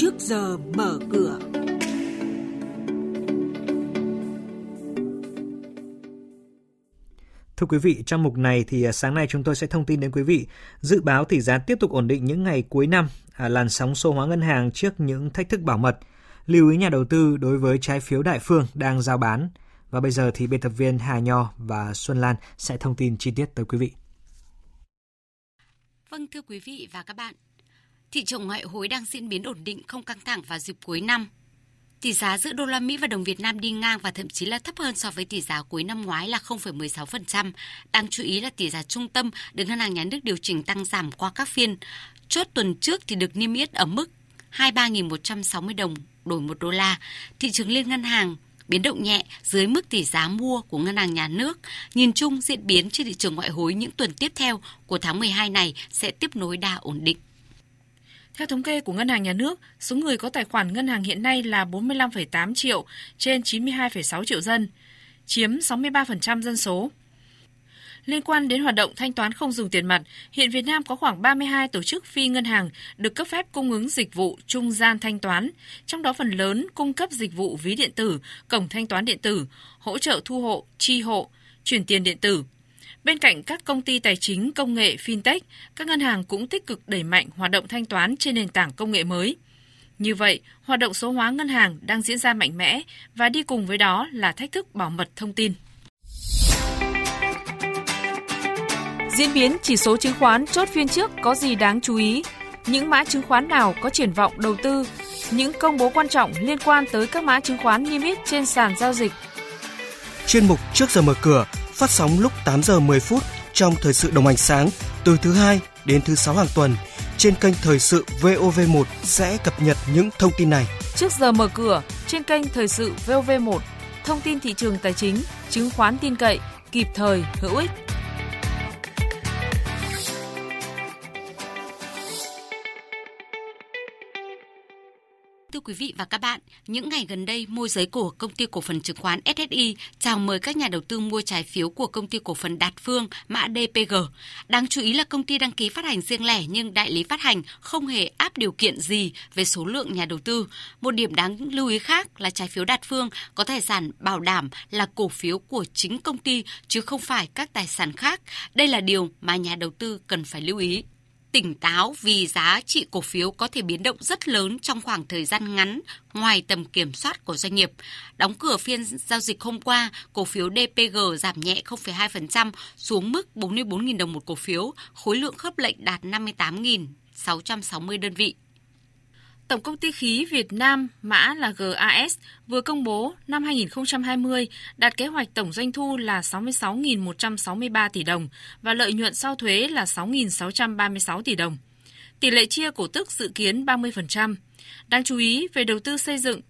trước giờ mở cửa. Thưa quý vị, trong mục này thì à, sáng nay chúng tôi sẽ thông tin đến quý vị dự báo tỷ giá tiếp tục ổn định những ngày cuối năm, à, làn sóng số hóa ngân hàng trước những thách thức bảo mật, lưu ý nhà đầu tư đối với trái phiếu đại phương đang giao bán. Và bây giờ thì biên tập viên Hà Nho và Xuân Lan sẽ thông tin chi tiết tới quý vị. Vâng thưa quý vị và các bạn, thị trường ngoại hối đang diễn biến ổn định không căng thẳng vào dịp cuối năm. Tỷ giá giữa đô la Mỹ và đồng Việt Nam đi ngang và thậm chí là thấp hơn so với tỷ giá cuối năm ngoái là 0,16%. Đáng chú ý là tỷ giá trung tâm được ngân hàng nhà nước điều chỉnh tăng giảm qua các phiên. Chốt tuần trước thì được niêm yết ở mức 23.160 đồng đổi 1 đô la. Thị trường liên ngân hàng biến động nhẹ dưới mức tỷ giá mua của ngân hàng nhà nước. Nhìn chung diễn biến trên thị trường ngoại hối những tuần tiếp theo của tháng 12 này sẽ tiếp nối đà ổn định. Theo thống kê của Ngân hàng Nhà nước, số người có tài khoản ngân hàng hiện nay là 45,8 triệu trên 92,6 triệu dân, chiếm 63% dân số. Liên quan đến hoạt động thanh toán không dùng tiền mặt, hiện Việt Nam có khoảng 32 tổ chức phi ngân hàng được cấp phép cung ứng dịch vụ trung gian thanh toán, trong đó phần lớn cung cấp dịch vụ ví điện tử, cổng thanh toán điện tử, hỗ trợ thu hộ, chi hộ, chuyển tiền điện tử. Bên cạnh các công ty tài chính công nghệ fintech, các ngân hàng cũng tích cực đẩy mạnh hoạt động thanh toán trên nền tảng công nghệ mới. Như vậy, hoạt động số hóa ngân hàng đang diễn ra mạnh mẽ và đi cùng với đó là thách thức bảo mật thông tin. Diễn biến chỉ số chứng khoán chốt phiên trước có gì đáng chú ý? Những mã chứng khoán nào có triển vọng đầu tư? Những công bố quan trọng liên quan tới các mã chứng khoán niêm yết trên sàn giao dịch. Chuyên mục Trước giờ mở cửa phát sóng lúc 8 giờ 10 phút trong thời sự đồng hành sáng từ thứ hai đến thứ sáu hàng tuần trên kênh thời sự VOV1 sẽ cập nhật những thông tin này. Trước giờ mở cửa trên kênh thời sự VOV1, thông tin thị trường tài chính, chứng khoán tin cậy, kịp thời, hữu ích Thưa quý vị và các bạn, những ngày gần đây, môi giới của công ty cổ phần chứng khoán SSI chào mời các nhà đầu tư mua trái phiếu của công ty cổ phần Đạt Phương, mã DPG. Đáng chú ý là công ty đăng ký phát hành riêng lẻ nhưng đại lý phát hành không hề áp điều kiện gì về số lượng nhà đầu tư. Một điểm đáng lưu ý khác là trái phiếu Đạt Phương có tài sản bảo đảm là cổ phiếu của chính công ty chứ không phải các tài sản khác. Đây là điều mà nhà đầu tư cần phải lưu ý tỉnh táo vì giá trị cổ phiếu có thể biến động rất lớn trong khoảng thời gian ngắn ngoài tầm kiểm soát của doanh nghiệp. Đóng cửa phiên giao dịch hôm qua, cổ phiếu DPG giảm nhẹ 0,2% xuống mức 44.000 đồng một cổ phiếu, khối lượng khớp lệnh đạt 58.660 đơn vị. Tổng công ty khí Việt Nam, mã là GAS, vừa công bố năm 2020 đạt kế hoạch tổng doanh thu là 66.163 tỷ đồng và lợi nhuận sau thuế là 6.636 tỷ đồng. Tỷ lệ chia cổ tức dự kiến 30%. Đáng chú ý về đầu tư xây dựng,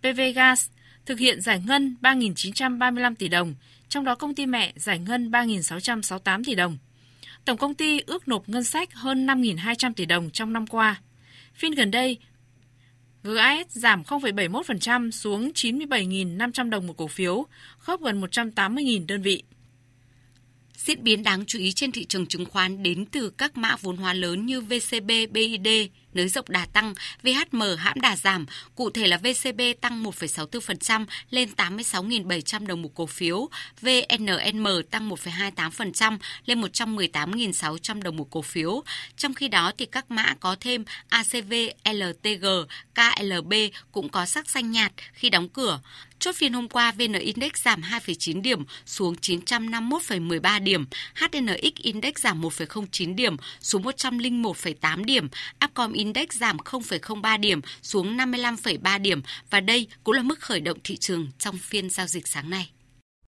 PV Gas thực hiện giải ngân 3.935 tỷ đồng, trong đó công ty mẹ giải ngân 3.668 tỷ đồng. Tổng công ty ước nộp ngân sách hơn 5.200 tỷ đồng trong năm qua. Phiên gần đây, GAS giảm 0,71% xuống 97.500 đồng một cổ phiếu, khớp gần 180.000 đơn vị. Diễn biến đáng chú ý trên thị trường chứng khoán đến từ các mã vốn hóa lớn như VCB, BID, nới rộng đà tăng, VHM hãm đà giảm, cụ thể là VCB tăng 1,64% lên 86.700 đồng một cổ phiếu, VNM tăng 1,28% lên 118.600 đồng một cổ phiếu. Trong khi đó thì các mã có thêm ACV, LTG, KLB cũng có sắc xanh nhạt khi đóng cửa. Chốt phiên hôm qua, VN Index giảm 2,9 điểm xuống 951,13 điểm, HNX Index giảm 1,09 điểm xuống 101,8 điểm, Upcom Index giảm 0,03 điểm xuống 55,3 điểm và đây cũng là mức khởi động thị trường trong phiên giao dịch sáng nay.